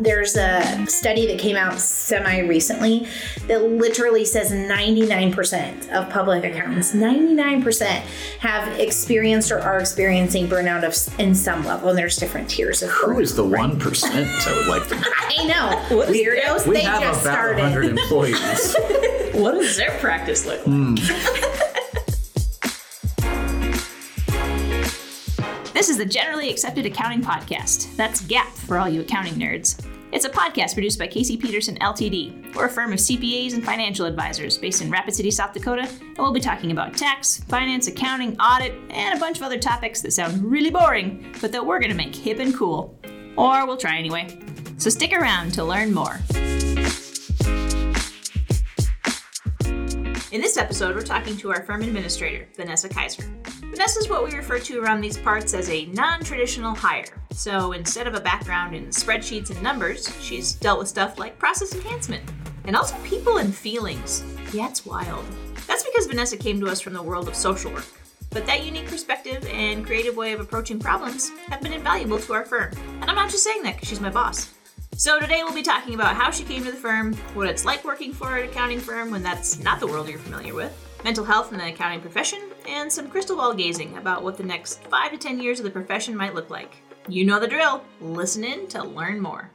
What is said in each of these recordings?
There's a study that came out semi recently that literally says 99% of public accountants, 99% have experienced or are experiencing burnout of in some level. And there's different tiers of Who burnout. is the one percent? I would like to. know. I know. Weirdos, We they have just about started. 100 employees. What does their practice look like? Hmm. This is the Generally Accepted Accounting Podcast. That's GAP for all you accounting nerds. It's a podcast produced by Casey Peterson LTD. We're a firm of CPAs and financial advisors based in Rapid City, South Dakota, and we'll be talking about tax, finance, accounting, audit, and a bunch of other topics that sound really boring, but that we're going to make hip and cool. Or we'll try anyway. So stick around to learn more. In this episode, we're talking to our firm administrator, Vanessa Kaiser. Vanessa is what we refer to around these parts as a non traditional hire. So instead of a background in spreadsheets and numbers, she's dealt with stuff like process enhancement and also people and feelings. Yeah, it's wild. That's because Vanessa came to us from the world of social work. But that unique perspective and creative way of approaching problems have been invaluable to our firm. And I'm not just saying that because she's my boss. So today we'll be talking about how she came to the firm, what it's like working for an accounting firm when that's not the world you're familiar with, mental health in the accounting profession, and some crystal ball gazing about what the next 5 to 10 years of the profession might look like. You know the drill. Listen in to learn more.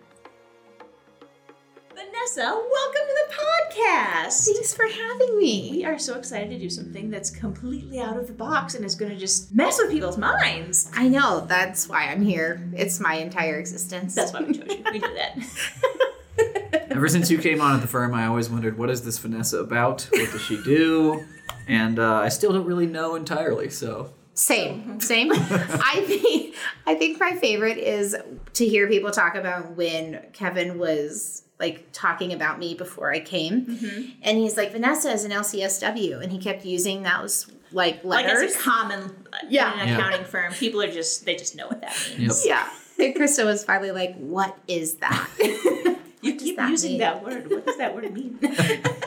Vanessa, welcome to the podcast. Thanks for having me. We are so excited to do something that's completely out of the box and is going to just mess with people's minds. I know. That's why I'm here. It's my entire existence. That's why we chose you. We did that. Ever since you came on at the firm, I always wondered what is this Vanessa about? What does she do? And uh, I still don't really know entirely. So Same, same. I think I think my favorite is to hear people talk about when Kevin was like talking about me before I came, and he's like Vanessa is an LCSW, and he kept using those like Like letters. it's a common Yeah. in an Yeah. accounting firm. People are just they just know what that means. Yep. yeah, and Krista was finally like, "What is that?" You keep that using mean? that word. What does that word mean?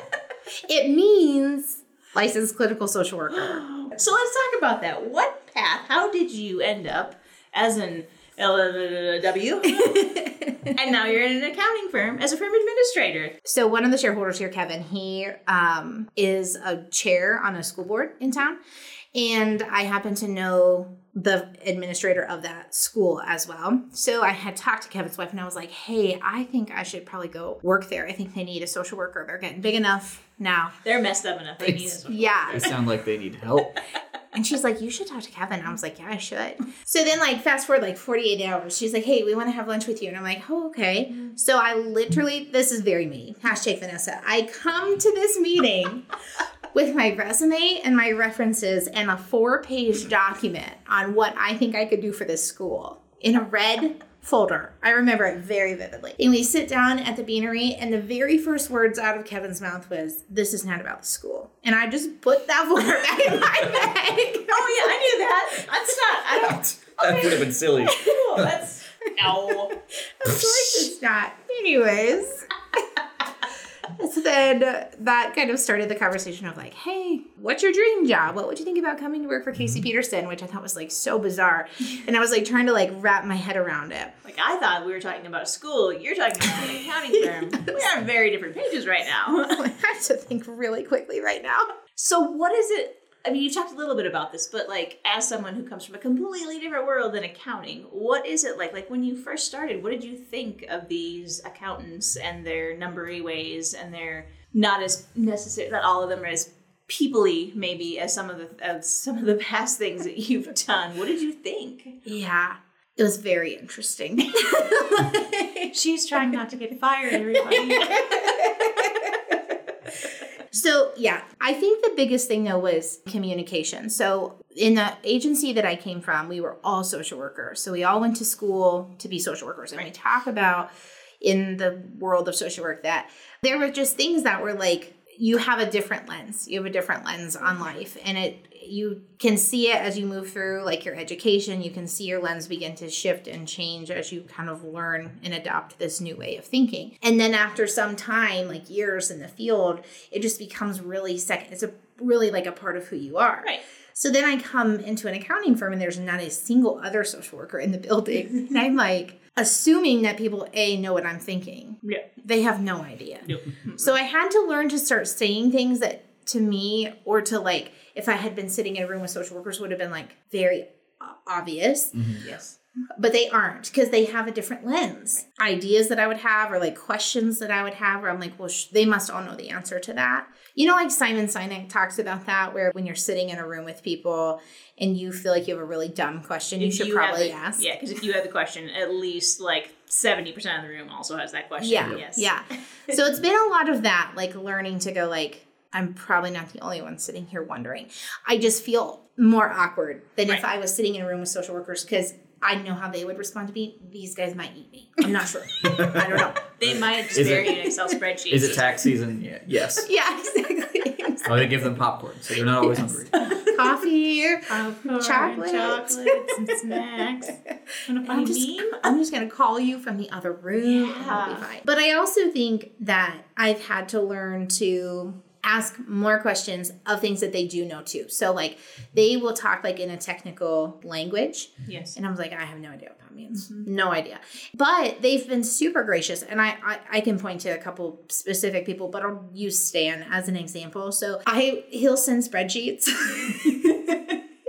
it means licensed clinical social worker. so let's talk about that. What path? How did you end up as an LW? and now you're in an accounting firm as a firm administrator. So one of the shareholders here, Kevin, he um, is a chair on a school board in town, and I happen to know the administrator of that school as well. So I had talked to Kevin's wife, and I was like, "Hey, I think I should probably go work there. I think they need a social worker. They're getting big enough now." They're messed up enough. They need this. Yeah, they sound like they need help. and she's like, "You should talk to Kevin." I was like, "Yeah, I should." So then, like, fast forward like 48 hours. She's like, "Hey, we want to have lunch with you," and I'm like, "Oh, okay." Mm-hmm. So I literally, this is very me. Hashtag Vanessa. I come to this meeting with my resume and my references and a four-page document on what I think I could do for this school in a red folder. I remember it very vividly. And we sit down at the beanery, and the very first words out of Kevin's mouth was, "This is not about the school." And I just put that folder back in my bag. Oh yeah, I knew that. That's not. I don't. That would have been silly. Cool. That's no. Of course it's not. Anyways. So then that kind of started the conversation of like, hey, what's your dream job? What would you think about coming to work for Casey mm-hmm. Peterson? Which I thought was like so bizarre. And I was like trying to like wrap my head around it. Like I thought we were talking about a school. You're talking about an accounting firm. We're on very different pages right now. I have to think really quickly right now. So what is it? I mean, you talked a little bit about this, but like as someone who comes from a completely different world than accounting, what is it like? Like when you first started, what did you think of these accountants and their numbery ways and their not as necessary that all of them are as peoply maybe as some of the as some of the past things that you've done. What did you think? Yeah. It was very interesting. She's trying not to get fired, everybody. So, yeah, I think the biggest thing though was communication. So, in the agency that I came from, we were all social workers. So, we all went to school to be social workers. And we talk about in the world of social work that there were just things that were like, you have a different lens. You have a different lens on life. And it, you can see it as you move through like your education. You can see your lens begin to shift and change as you kind of learn and adopt this new way of thinking. And then after some time, like years in the field, it just becomes really second. It's a really like a part of who you are. Right. So then I come into an accounting firm and there's not a single other social worker in the building. and I'm like assuming that people A know what I'm thinking. Yeah. They have no idea. Nope. So I had to learn to start saying things that to me or to like if I had been sitting in a room with social workers would have been like very o- obvious mm-hmm. Yes. but they aren't because they have a different lens. Ideas that I would have, or like questions that I would have, where I'm like, well, sh- they must all know the answer to that. You know, like Simon Sinek talks about that, where when you're sitting in a room with people and you feel like you have a really dumb question, you should have probably the- ask. Yeah, because if you have the question, at least like seventy percent of the room also has that question. Yeah. Yes. Yeah. so it's been a lot of that, like learning to go like, I'm probably not the only one sitting here wondering. I just feel more awkward than if I was sitting in a room with social workers because I know how they would respond to me. These guys might eat me. I'm not sure. I don't know. They might just Is bury you an Excel spreadsheet. Is it tax season? Yeah. Yes. Yeah, exactly. Oh, they give them popcorn, so they're not always Yes. hungry. Coffee. Popcorn, Chocolate. chocolates, and snacks. Want a funny I'm just. I'm just gonna call you from the other room and it'll Yeah. be fine. But I also think that I've had to learn to ask more questions of things that they do know too. So like they will talk like in a technical language Yes. and I was like, I have no idea what that means. Mm-hmm. No idea. But they've been super gracious. And I, I, I can point to a couple specific people, but I'll use Stan as an example. So I he'll send spreadsheets.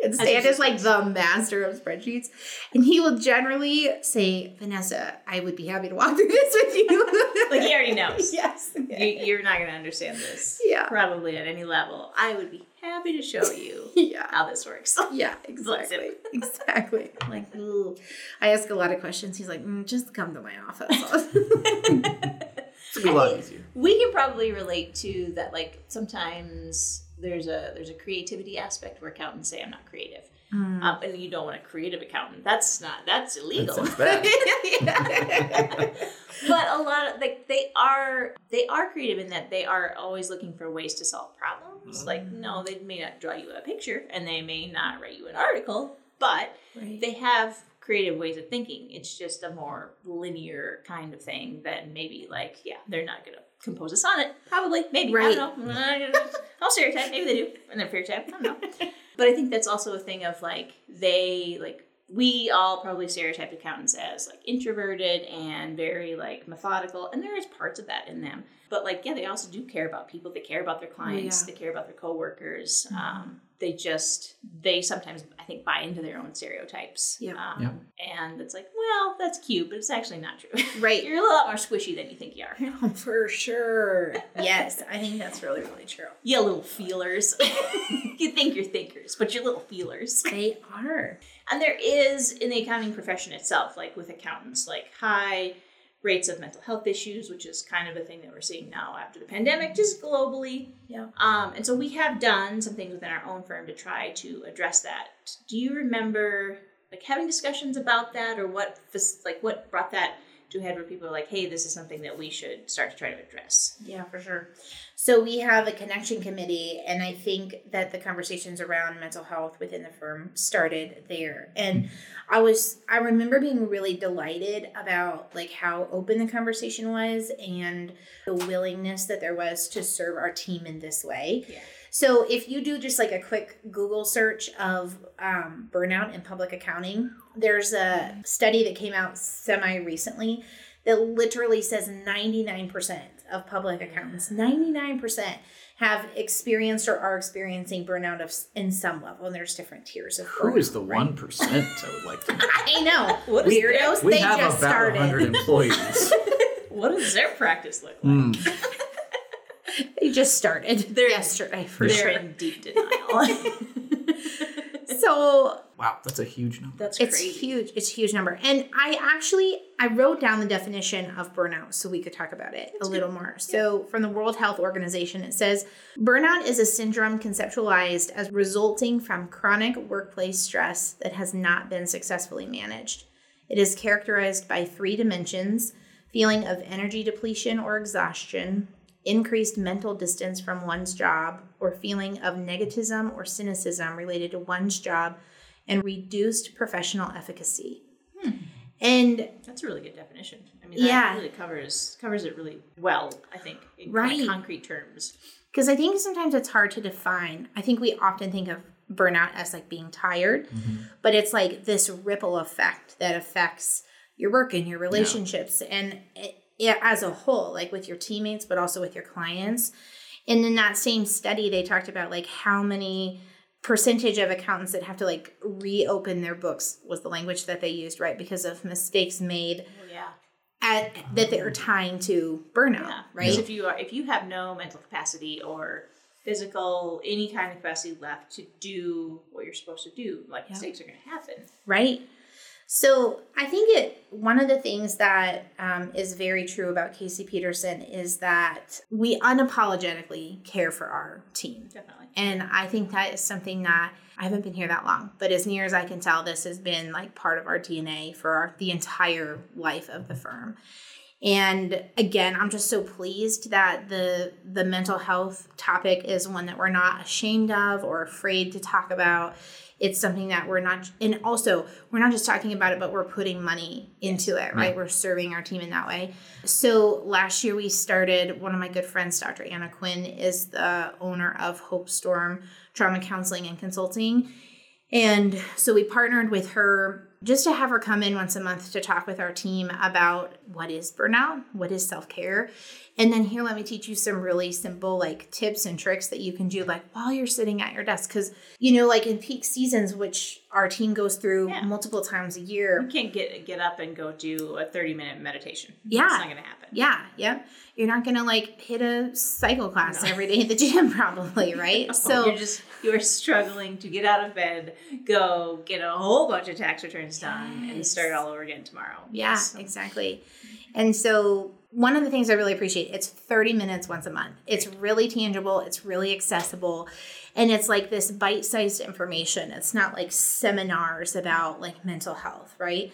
and Stan is like the master of spreadsheets. And he will generally say, Vanessa, I would be happy to walk through this with you. Like he already knows. yes. You, you're not going to understand this. Yeah. Probably at any level. I would be happy to show you Yeah. how this works. Yeah, exactly. Exactly. Like, ooh. I ask a lot of questions. He's like, mm, just come to my office. It's a lot easier. we can probably relate to that like sometimes there's a there's a creativity aspect where accountants say i'm not creative Mm. um, and you don't want a creative accountant that's not that's illegal That bad. but a lot of like they are they are creative in that they are always looking for ways to solve problems like no they may not draw you a picture and they may not write you an article but Right. they have creative ways of thinking. It's just a more linear kind of thing than maybe like yeah they're not gonna compose a sonnet. Probably. Maybe. I don't know. I'll stereotype. Maybe they do. And they're stereotype i don't know. But i think that's also a thing of like they like we all probably stereotype accountants as like introverted and very like methodical. And there is parts of that in them but like yeah they also do care about people they care about their clients yeah. they care about their coworkers um, they just they sometimes i think buy into their own stereotypes Yeah. um, Yeah. and it's like well that's cute but it's actually not true Right. you're a lot more squishy than you think you are Oh, for sure. Yes, I think that's really, really true. you little feelers you think you're thinkers but you're little feelers They are. And there is in the accounting profession itself, like with accountants, like high rates of mental health issues, which is kind of a thing that we're seeing now after the pandemic, just globally. Yeah. Um, and so we have done some things within our own firm to try to address that. Do you remember like having discussions about that, or what like what brought that to a head where people are like, "Hey, this is something that we should start to try to address"? Yeah, for sure. So we have a connection committee, and I think that the conversations around mental health within the firm started there. And I was, I remember being really delighted about like how open the conversation was and the willingness that there was to serve our team in this way. Yeah. So if you do just like a quick Google search of um, burnout in public accounting, there's a study that came out semi recently that literally says 99% of public accountants, 99% have experienced or are experiencing burnout of in some level. And there's different tiers of Who burnout, is the right? one percent? I would like to. know. I know. What is Weirdos, We they have just about started. hundred employees. What does their practice look like? Hmm. They just started They're- yesterday for They're sure. in deep denial. So Wow, that's a huge number. That's it's crazy. huge. It's a huge number. And I actually I wrote down the definition of burnout so we could talk about it a little more. So from the World Health Organization it says burnout is a syndrome conceptualized as resulting from chronic workplace stress that has not been successfully managed. It is characterized by three dimensions: feeling of energy depletion or exhaustion, increased mental distance from one's job, or feeling of negativism or cynicism related to one's job, and reduced professional efficacy. Hmm. And That's a really good definition. I mean, that Yeah. really covers covers it really well. I think in Right. kind of concrete terms. because I think sometimes it's hard to define. I think we often think of burnout as like being tired, mm-hmm. but it's like this ripple effect that affects your work and your relationships and it, it, as a whole, like with your teammates, but also with your clients. And in that same study, they talked about like how many percentage of accountants that have to like reopen their books was the language that they used, right? Because of mistakes made oh, yeah. at that they're tying to burnout, Yeah. right? Because if you are if you have no mental capacity or physical any kind of capacity left to do what you're supposed to do, like mistakes are going to happen. right? So I think it one of the things that um, is very true about Casey Peterson is that we unapologetically care for our team. Definitely. And I think that is something that I haven't been here that long, but as near as I can tell, this has been like part of our DNA for our, the entire life of the firm. And again, I'm just so pleased that the the mental health topic is one that we're not ashamed of or afraid to talk about. It's something that we're not, and also we're not just talking about it, but we're putting money into it, right? We're serving our team in that way. So last year we started. One of my good friends, Dr. Anna Quinn, is the owner of Hope Storm Trauma Counseling and Consulting. And so we partnered with her just to have her come in once a month to talk with our team about what is burnout, what is self care. And then here, let me teach you some really simple like tips and tricks that you can do like while you're sitting at your desk. Cause you know, like in peak seasons, which our team goes through Yeah. multiple times a year. You can't get get up and go do a 30 minute meditation. Yeah. It's not going to happen. Yeah, yeah. You're not gonna like hit a cycle class every day at the gym, probably, right? So you're just you're struggling to get out of bed, go get a whole bunch of tax returns done, and start all over again tomorrow. Yeah, So- exactly. And so one of the things I really appreciate, it's 30 minutes once a month. It's really tangible, it's really accessible, and it's like this bite-sized information. It's not like seminars about like mental health, right?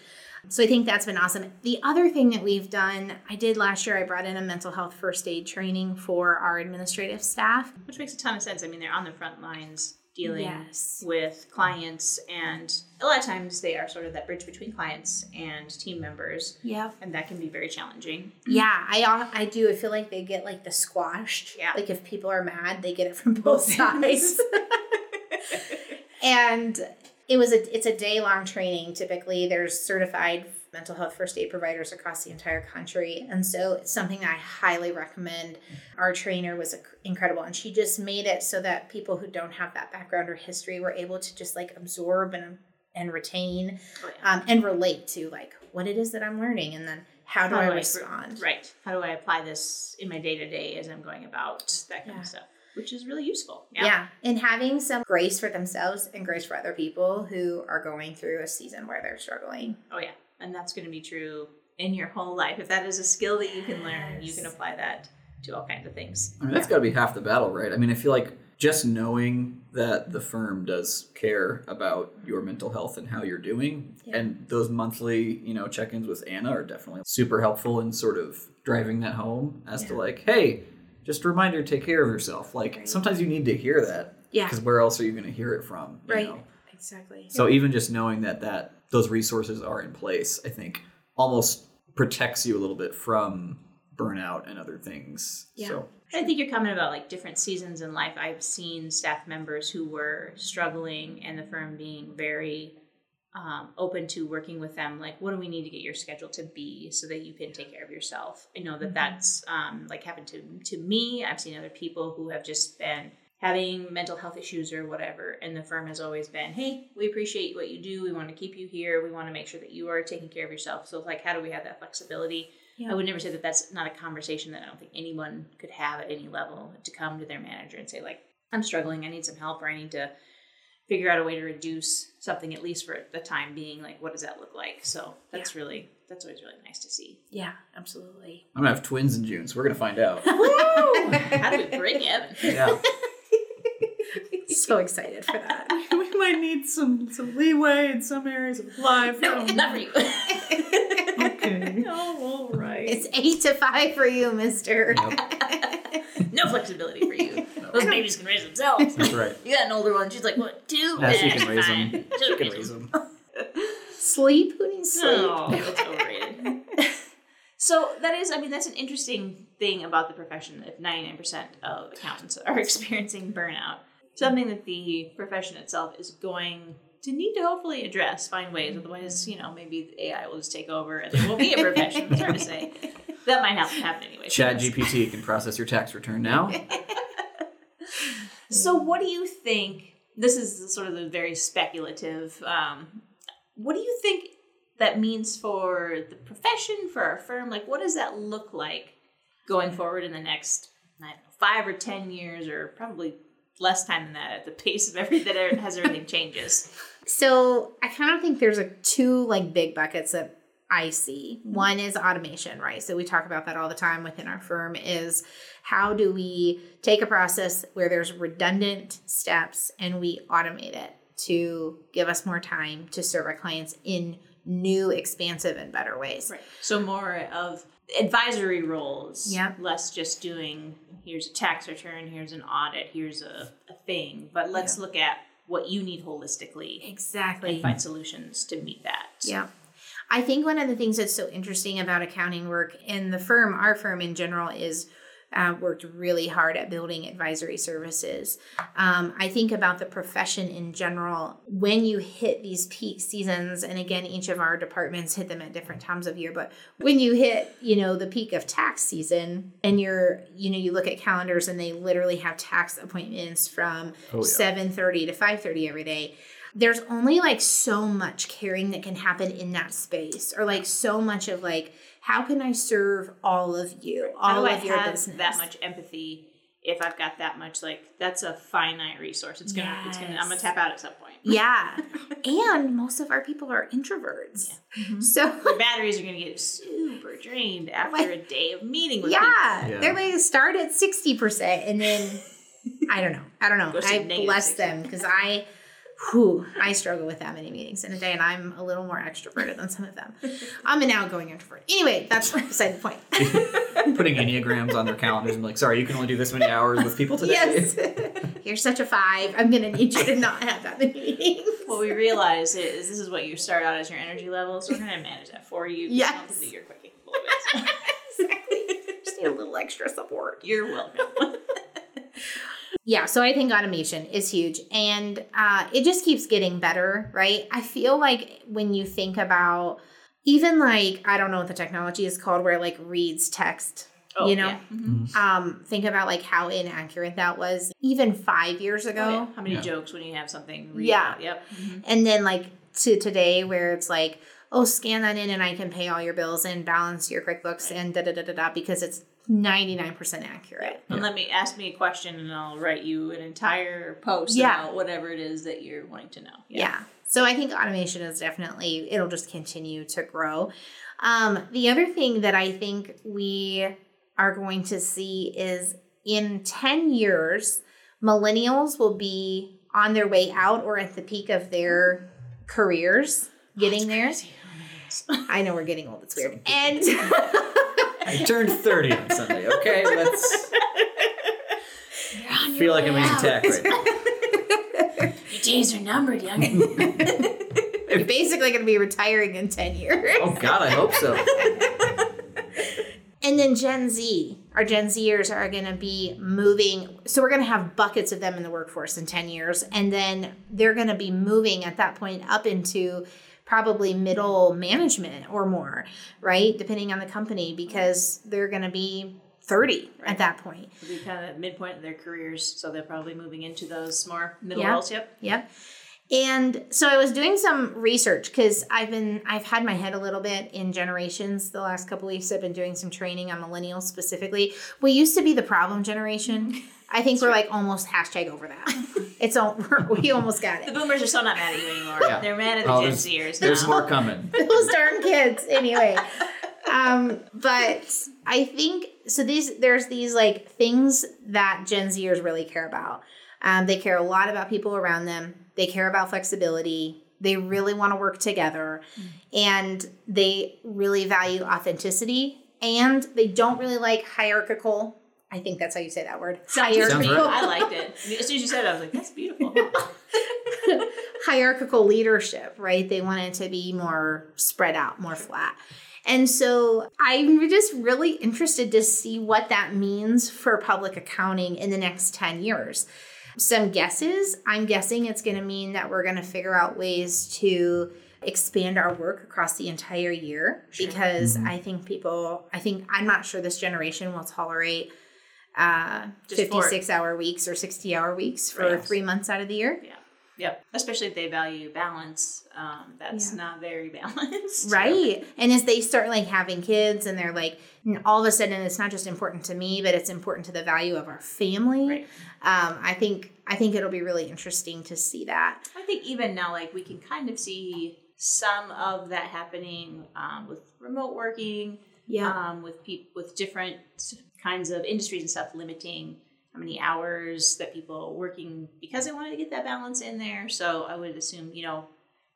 So I think that's been awesome. The other thing that we've done, I did last year, I brought in a mental health first aid training for our administrative staff. which makes a ton of sense. I mean, they're on the front lines dealing Yes. with clients, and a lot of times they are sort of that bridge between clients and team members, Yeah. and that can be very challenging. Yeah, I I do. I feel like they get like the squashed. Yeah. Like if people are mad, they get it from both sides. and it was a it's a day long training. Typically, there's certified mental health first aid providers across the entire country, and so it's something I highly recommend. Our trainer was incredible, and she just made it so that people who don't have that background or history were able to just like absorb and and retain Oh, yeah. um, and relate to like what it is that I'm learning, and then how do I respond. Right. How do I apply this in my day to day as I'm going about that kind Yeah. of stuff, which is really useful. Yeah. Yeah. And having some grace for themselves and grace for other people who are going through a season where they're struggling. Oh yeah, and that's going to be true in your whole life. If that is a skill that you can learn, you can apply that to all kinds of things. I mean, that's got to be half the battle, right? I mean, I feel like just knowing that the firm does care about your mental health and how you're doing, Yeah. and those monthly, you know, check-ins with Anna are definitely super helpful in sort of driving that home as to like, hey, just a reminder to take care of yourself. Like Right. sometimes you need to hear that, Yeah. because where else are you going to hear it from? you Right. know? Exactly. So even just knowing that that those resources are in place, I think almost protects you a little bit from burnout and other things. Yeah. So I think you're comment about like different seasons in life. I've seen staff members who were struggling and the firm being very um, open to working with them. Like, what do we need to get your schedule to be so that you can take care of yourself? I know that Mhm. that's um, like happened to to me. I've seen other people who have just been having mental health issues or whatever, and the firm has always been, "Hey, we appreciate what you do. We want to keep you here. We want to make sure that you are taking care of yourself." So, like, how do we have that flexibility? Yeah. I would never say that that's not a conversation that I don't think anyone could have at any level to come to their manager and say like, "I'm struggling. I need some help, or I need to figure out a way to reduce something at least for the time being. Like, what does that look like?" So that's really that's always really nice to see. Yeah, absolutely. I'm gonna have twins in June, so we're gonna find out. How do we bring it yeah. So excited for that. we might need some some leeway in some areas of life. No, um, not for you. okay. oh, all right. It's eight to five for you, mister. no flexibility for you. No. Those babies can raise themselves. That's right. You got an older one. She's like, what, two? Yeah, she can raise fine. them. She'll She can raise them. Sleep? Who needs sleep? No, it's overrated. so that is, I mean, that's an interesting thing about the profession. If ninety nine percent of accountants are experiencing burnout, something that the profession itself is going to need to hopefully address, find ways. Otherwise, you know, maybe the AI will just take over and there won't be a profession. It's hard to say. That might to happen anyway. Chat GPT can process your tax return now. So, what do you think? This is sort of the very speculative. Um, what do you think that means for the profession, for our firm? Like, what does that look like going forward in the next I don't know, five or ten years, or probably less time than that at the pace of everything that er, has everything changes? So I kind of think there's a two like big buckets that I see. Mm-hmm. One is automation, right? So we talk about that all the time within our firm is how do we take a process where there's redundant steps and we automate it to give us more time to serve our clients in new, expansive, and better ways. Right. So more of advisory roles. Yep. Less just doing here's a tax return, here's an audit, here's a, a thing. But let's look at what you need holistically Exactly. and find solutions to meet that. Yeah. I think one of the things that's so interesting about accounting work in the firm, our firm in general, is uh, worked really hard at building advisory services. Um, I think about the profession in general. When you hit these peak seasons, and again, each of our departments hit them at different times of year, but when you hit, you know, the peak of tax season, and you're, you know, you look at calendars and they literally have tax appointments from Oh, yeah. seven thirty to five thirty every day there's only like so much caring that can happen in that space or like so much of like how can i serve all of you How all do I of your have business? that much empathy if I've got that much like that's a finite resource. It's gonna it's gonna I'm gonna tap out at some point. yeah. And most of our people are introverts. Yeah, mm-hmm. so The batteries are gonna get super drained after a day of meeting with yeah, Yeah. they're like start at 60% and then i don't know. I don't know. I bless 60. them because i whew, i struggle with that many meetings in a day and i'm a little more extroverted than some of them i'm an outgoing introvert anyway that's beside the point Putting enneagrams on their calendars and be like, sorry, you can only do this many hours with people today. Yes. You're such a five. I'm gonna need you to not have that many meetings. What we realize is this is what you start out as your energy level, so we're gonna manage that for you. Yes. Obviously, you're quite capable exactly. Just need a little extra support. You're welcome. Yeah, so I think automation is huge and uh, it just keeps getting better, right? I feel like when you think about even like, I don't know what the technology is called where it like reads text. Oh, you know, yeah. Mhm. um, think about like how inaccurate that was even five years ago. Oh, yeah. How many Yeah. jokes when you have something? Read Yeah. out? Yep. Mhm. And then like to today where it's like, oh, scan that in and I can pay all your bills and balance your QuickBooks and da da da da da because it's 99% accurate. And let me ask me a question, and I'll write you an entire post Yeah. about whatever it is that you're wanting to know. Yeah. So I think automation is definitely, it'll just continue to grow. Um, the other thing that I think we are going to see is in 10 years, millennials will be on their way out or at the peak of their careers, getting there. I know we're getting old, it's weird. And I turned 30 on Sunday, okay? Let's feel like I'm using tech right now. Your days are numbered, young. you're basically going to be retiring in 10 years. Oh, God, I hope so. And then Gen Z, our Gen Zers are going to be moving. So we're going to have buckets of them in the workforce in 10 years. And then they're going to be moving at that point up into probably middle management or more, right? Depending on the company, because they're going to be 30 at that point. It'll be kind of midpoint of their careers, so they're probably moving into those more middle Yeah. roles. Yep. Yep. And so I was doing some research because I've been I've had my head a little bit in generations the last couple weeks. I've been doing some training on millennials specifically. We used to be the problem generation. I think we're like almost hashtag over that. It's all we almost got it. The boomers are still not mad at you anymore. Yeah. They're mad at the Oh, Gen Zers There's now. more coming. Those darn kids. Anyway. Um, but I think so these there's these like things that Gen Zers really care about. Um, they care a lot about people around them. They care about flexibility. They really want to work together, and they really value authenticity. And they don't really like hierarchical. I think that's how you say that word. Sounds Sounds right. I liked it. As soon as you said it, I was like, "That's beautiful." hierarchical leadership, right? They want it to be more spread out, more flat. And so I'm just really interested to see what that means for public accounting in the next 10 years. some guesses. I'm guessing it's going to mean that we're going to figure out ways to expand our work across the entire year because mm-hmm. I think people, I think, I'm not sure this generation will tolerate uh, Just for- 56 hour weeks or 60 hour weeks for Right. three months out of the year. Yeah. Yep. Especially if they value balance. Um, that's Yeah. not very balanced. Right. And as they start like having kids and they're like, all of a sudden it's not just important to me, but it's important to the value of our family. Right. Um, I think I think it'll be really interesting to see that. I think even now, like we can kind of see some of that happening um, with remote working, um, with people with different kinds of industries and stuff, limiting how many hours that people are working because they wanted to get that balance in there. So I would assume, you know,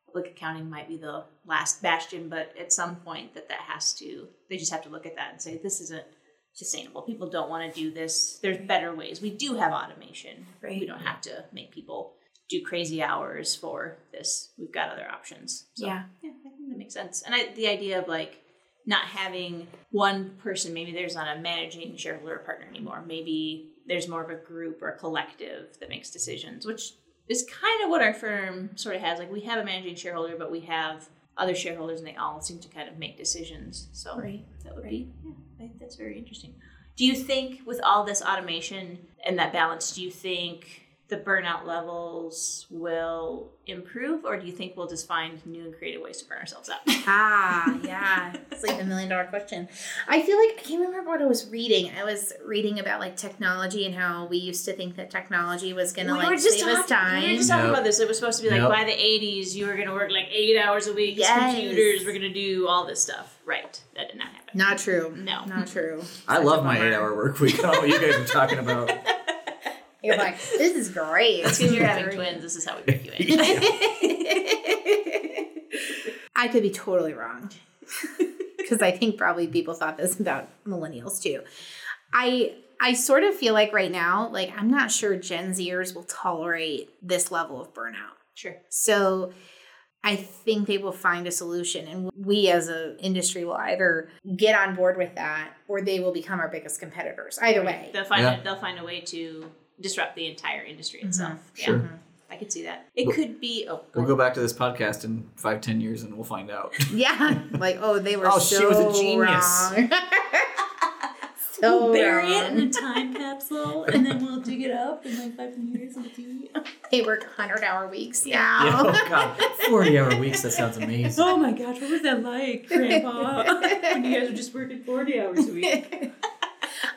public accounting might be the last bastion, but at some point that that has to, they just have to look at that and say this isn't sustainable. People don't want to do this. There's better ways. We do have automation. Right. We don't have to make people do crazy hours for this. We've got other options. So, Yeah. yeah, I think that makes sense. And I, the idea of like not having one person, maybe there's not a managing shareholder or partner anymore. Maybe there's more of a group or a collective that makes decisions, which is kind of what our firm sort of has. Like we have a managing shareholder, but we have other shareholders and they all seem to kind of make decisions. So Right. that would be, yeah, I think that's very interesting. Do you think with all this automation and that balance, do you think the burnout levels will improve or do you think we'll just find new and creative ways to burn ourselves out? Ah, yeah. It's like the million dollar question. I feel like I can't remember what I was reading. I was reading about like technology and how we used to think that technology was gonna we like were just save talking, us time. We were just talking Nope. about this. It was supposed to be like Nope. by the 80s, you were going to work like eight hours a week. Yes. Computers were going to do all this stuff. Right. That did not happen. Not true. No. Not true. I love my eight hour work week. I don't know what you guys are talking about. You're like, this is great. Because you're having twins, this is how we break you in. I could be totally wrong. Because I think probably people thought this about millennials too. I I sort of feel like right now, like I'm not sure Gen Zers will tolerate this level of burnout. sure. So I think they will find a solution and we as an industry will either get on board with that or they will become our biggest competitors. Either way. They'll find Yeah. a, they'll find a way to disrupt the entire industry mm-hmm. itself. Yeah. Sure. Mm-hmm. I could see that. It Well- could be. Oh, We'll go back to this podcast in five, ten years and we'll find out. Yeah. Like, oh, they were Oh, so she was a genius. wrong. so We'll bury it in a time capsule, and then we'll dig it up in like five years and see. They work 100 hour weeks Yeah. now. oh, God. 40 hour weeks. That sounds amazing. Oh my gosh, what was that like, Grandpa? when you guys were just working forty hours a week.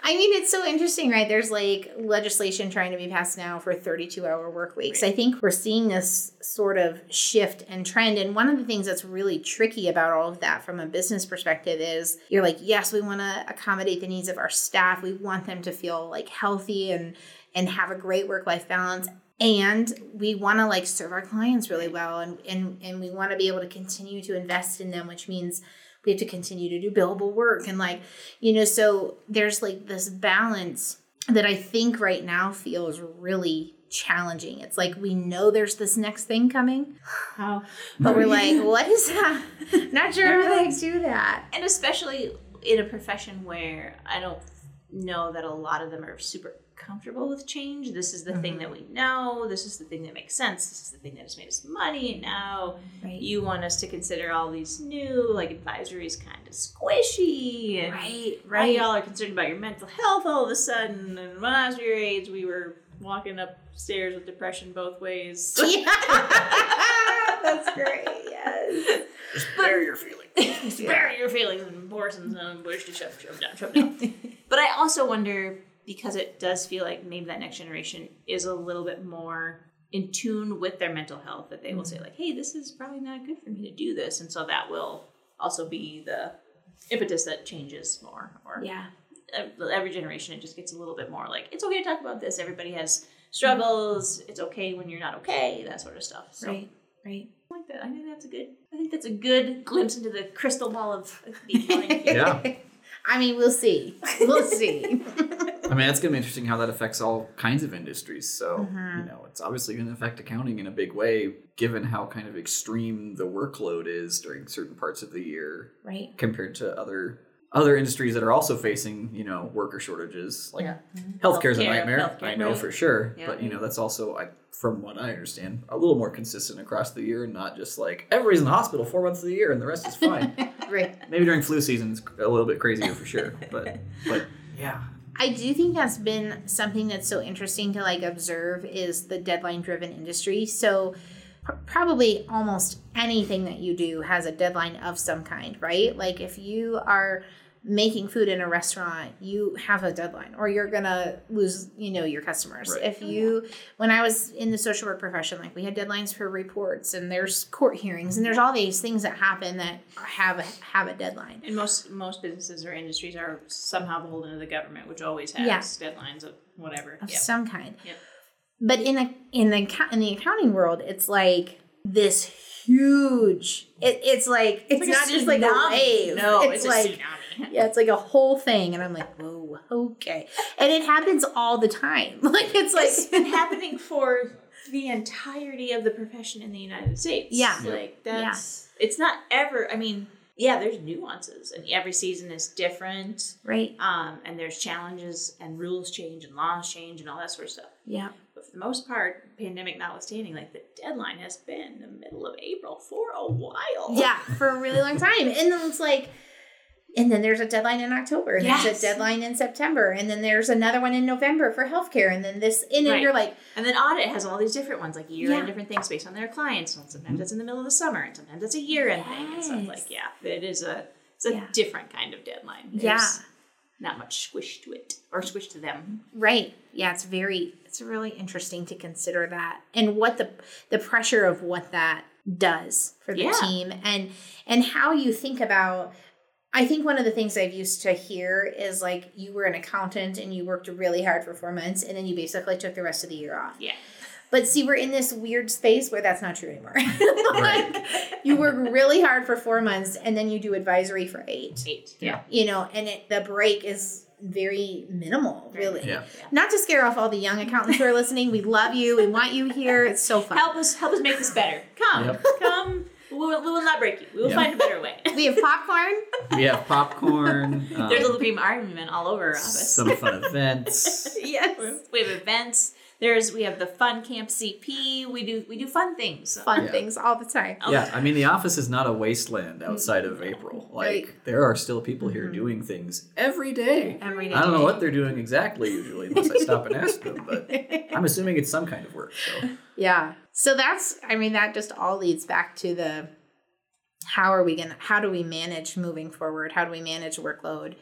I mean, it's so interesting, right? There's like legislation trying to be passed now for 32 hour work weeks. I think we're seeing this sort of shift and trend. And one of the things that's really tricky about all of that from a business perspective is you're like, yes, we want to accommodate the needs of our staff. We want them to feel like healthy and and have a great work life balance. And we want to like serve our clients really well and, and and we want to be able to continue to invest in them, which means we have to continue to do billable work and like you know so there's like this balance that i think right now feels really challenging. It's like we know there's this next thing coming How? but we're like what is that? Not sure how to do that. And especially in a profession where I don't know that a lot of them are super comfortable with change. This is the thing that mm-hmm. we know. This is the thing that makes sense. This is the thing that has made us money. And now right you want us to consider all these new, like advisory is kind of squishy. And right right y'all are concerned about your mental health all of a sudden. And when I was your age, we were walking upstairs with depression both ways. yeah. that's great yes Bury your feelings. Bury your feelings and Morrison's on bush to shove, shove down, shove down. but I also wonder because it does feel like maybe that next generation is a little bit more in tune with their mental health that they will say mm-hmm. like, "Hey, this is probably not good for me to do this," and so that will also be the impetus that changes more. Or yeah every generation, it just gets a little bit more like, "It's okay to talk about this." Everybody has struggles. Mm-hmm. It's okay when you're not okay. That sort of stuff. So. right right I like that. I think that's a good. I think that's a good glimpse into the crystal ball of the accounting. Yeah. i mean we'll see we'll see I mean, it's going to be interesting how that affects all kinds of industries. So, Mm-hmm. you know, it's obviously going to affect accounting in a big way, given how kind of extreme the workload is during certain parts of the year right compared to other other industries that are also facing, you know, worker shortages. Like Yeah. Mm-hmm. healthcare's a Healthcare, nightmare. healthcare, I know right. for sure. Yeah. But you know, that's also I from what I understand, a little more consistent across the year and not just like everybody's in the hospital four months of the year and the rest is fine. Right. Maybe during flu season it's a little bit crazier for sure. But but yeah. I do think that's been something that's so interesting to like observe is the deadline driven industry. So pr- probably almost anything that you do has a deadline of some kind, right? Like if you are making food in a restaurant, you have a deadline or you're going to lose, you know, your customers. Right. If oh, you when I was in the social work profession, like we had deadlines for reports and there's court hearings and there's all these things that happen that have a, have a deadline. And most most businesses or industries are somehow beholden to the government, which always has Yeah. deadlines of whatever. of Yep. some kind. Yep. But in a in the in the accounting world, it's like this huge. It, it's like it's, like a not just like a wave. No, it's, it's, like tsunami. yeah, it's like a whole thing, and I'm like, whoa, okay, and it happens all the time. Like it's like it's been happening for the entirety of the profession in the United States. Yeah. Like that's it's not ever I mean, yeah, there's nuances and every season is different. right, Um, and there's challenges and rules change and laws change and all that sort of stuff. yeah, But for the most part, pandemic notwithstanding, like the deadline has been the middle of April for a while. yeah, for a really long time, and then it's like. And then there's a deadline in October, and there's a deadline in September, and then there's another one in November for healthcare, and then this, and then Right. you're like, And then audit has all these different ones, like year end Yeah. different things based on their clients. And sometimes it's in the middle of the summer, and sometimes it's a year end thing. And stuff Yes. like yeah, it is a it's a Yeah. different kind of deadline. There's yeah, not much squish to it or squish to them. Right. Yeah, it's very it's really interesting to consider that and what the the pressure of what that does for the Yeah. team and and how you think about I think one of the things I've used to hear is like you were an accountant and you worked really hard for 4 months and then you basically took the rest of the year off. Yeah. But see, we're in this weird space where that's not true anymore. like, you work really hard for 4 months and then you do advisory for 8 Eight. Yeah. you know, and it, the break is very minimal, really. Yeah. Not to scare off all the young accountants who are listening. We love you. We want you here. It's so fun. Help us help us make this better. Come. Yep. Come. We will, we will not break you. We will Yeah. find a better way. We have popcorn. We have popcorn, um, There's a little green army men all over our office. some fun events. Yes. We have events. There's we have the fun camp CP. We do we do fun things. Fun Yeah. things all the time. Oh. Yeah, I mean the office is not a wasteland mm-hmm. outside of April. Like Right. there are still people here mm-hmm. doing things every day. Every day. I don't know what they're doing exactly usually, unless I stop and ask them. But I'm assuming it's some kind of work. So Yeah. So that's, I mean, that just all leads back to the how are we going to, how do we manage moving forward? How do we manage workload?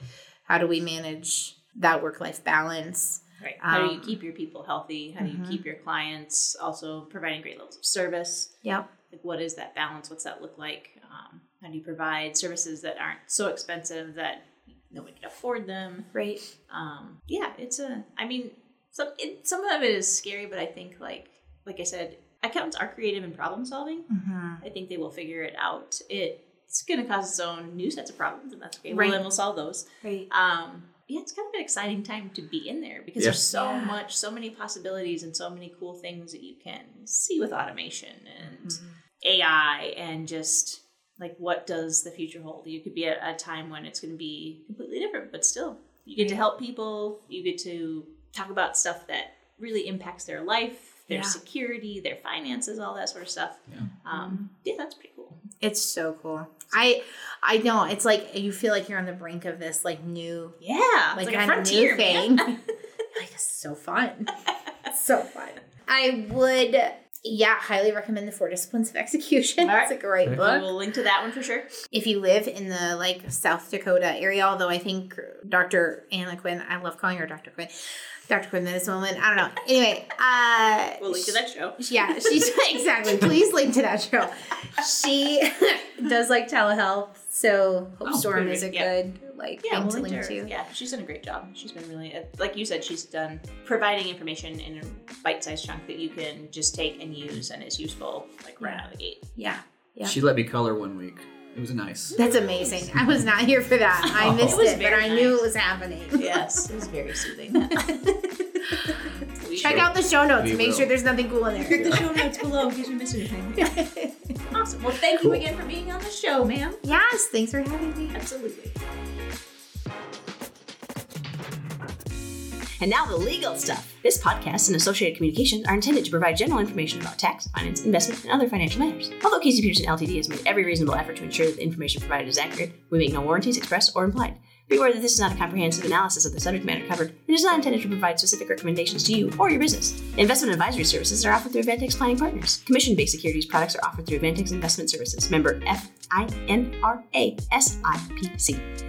How do we manage that work life balance? Right. How do you Um, keep your people healthy? How do you keep your clients also providing great levels of service? Yep. Like, what is that balance? What's that look like? Um, how do you provide services that aren't so expensive that nobody can afford them? Right. Um, yeah, it's a. I mean, some it, some of it is scary, but I think like like I said, accountants are creative in problem solving. Mm-hmm. I think they will figure it out. It, it's going to cause its own new sets of problems, and that's okay. Right. Well, then we'll solve those. Right. Um, yeah, it's kind of an exciting time to be in there because Yeah. there's so Yeah. much, so many possibilities, and so many cool things that you can see with automation and Mm-hmm. AI, and just like what does the future hold? You could be at a time when it's going to be completely different, but still, you get to help people. You get to talk about stuff that really impacts their life, their Yeah. security, their finances, all that sort of stuff. Yeah. Um, yeah, that's pretty cool. It's so cool. I I know. It's like you feel like you're on the brink of this like new Yeah, like, it's like, a frontier, new thing. man. like it's so fun. so fun. I would yeah, highly recommend the Four Disciplines of Execution. All right. It's a great Okay. book. We'll link to that one for sure. if you live in the like South Dakota area, although I think Dr. Anna Quinn, I love calling her Dr. Quinn, Dr. Quinn Medicine Woman. I don't know. Anyway, uh, We'll link to that show. yeah, she's exactly. Please link to that show. She does like telehealth, so Hope Oh, Storm is a yeah. good like Yeah, thing we'll to link link to to. Yeah, she's done a great job. She's been really, uh, like you said, she's done providing information in a bite-sized chunk that you can just take and use, and is useful like right out of the gate. Yeah, Yeah. she let me color one week. It was nice. that's amazing. I was not here for that. I Oh. missed It it, but very I knew nice. it was happening. Yes, it was very soothing. Check should out the show notes. We Make will. sure there's nothing cool in there. Check the show notes below in case we missed anything. awesome. Well, thank you again for being on the show, ma'am. yes, thanks for having me. Absolutely. And now the legal stuff. This podcast and associated communications are intended to provide general information about tax, finance, investment, and other financial matters. Although Casey Peterson LTD has made every reasonable effort to ensure that the information provided is accurate, we make no warranties expressed or implied. Be aware that this is not a comprehensive analysis of the subject matter covered and is not intended to provide specific recommendations to you or your business. Investment advisory services are offered through Avantax Planning Partners. Commission-based securities products are offered through Avantax Investment Services, member FINRA-SIPC.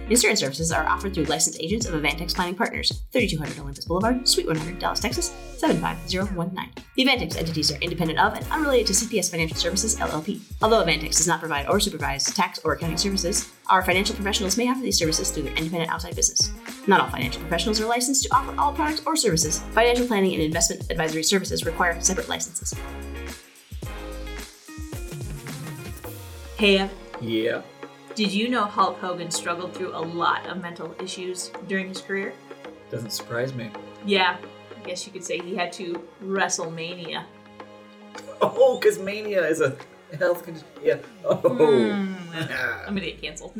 Insurance services are offered through licensed agents of Avantax Planning Partners, 3200 Olympus Boulevard, Suite 100, Dallas, Texas, 75019. The Avantax entities are independent of and unrelated to CPS Financial Services, LLP. Although Avantax does not provide or supervise tax or accounting services, our financial professionals may offer these services through their independent outside business. Not all financial professionals are licensed to offer all products or services. Financial planning and investment advisory services require separate licenses. Hey, Yeah. did you know Hulk Hogan struggled through a lot of mental issues during his career? Doesn't surprise me. Yeah, I guess you could say he had to WrestleMania. Oh, because mania is a health condition. Yeah. Oh. Hmm. I'm gonna get canceled.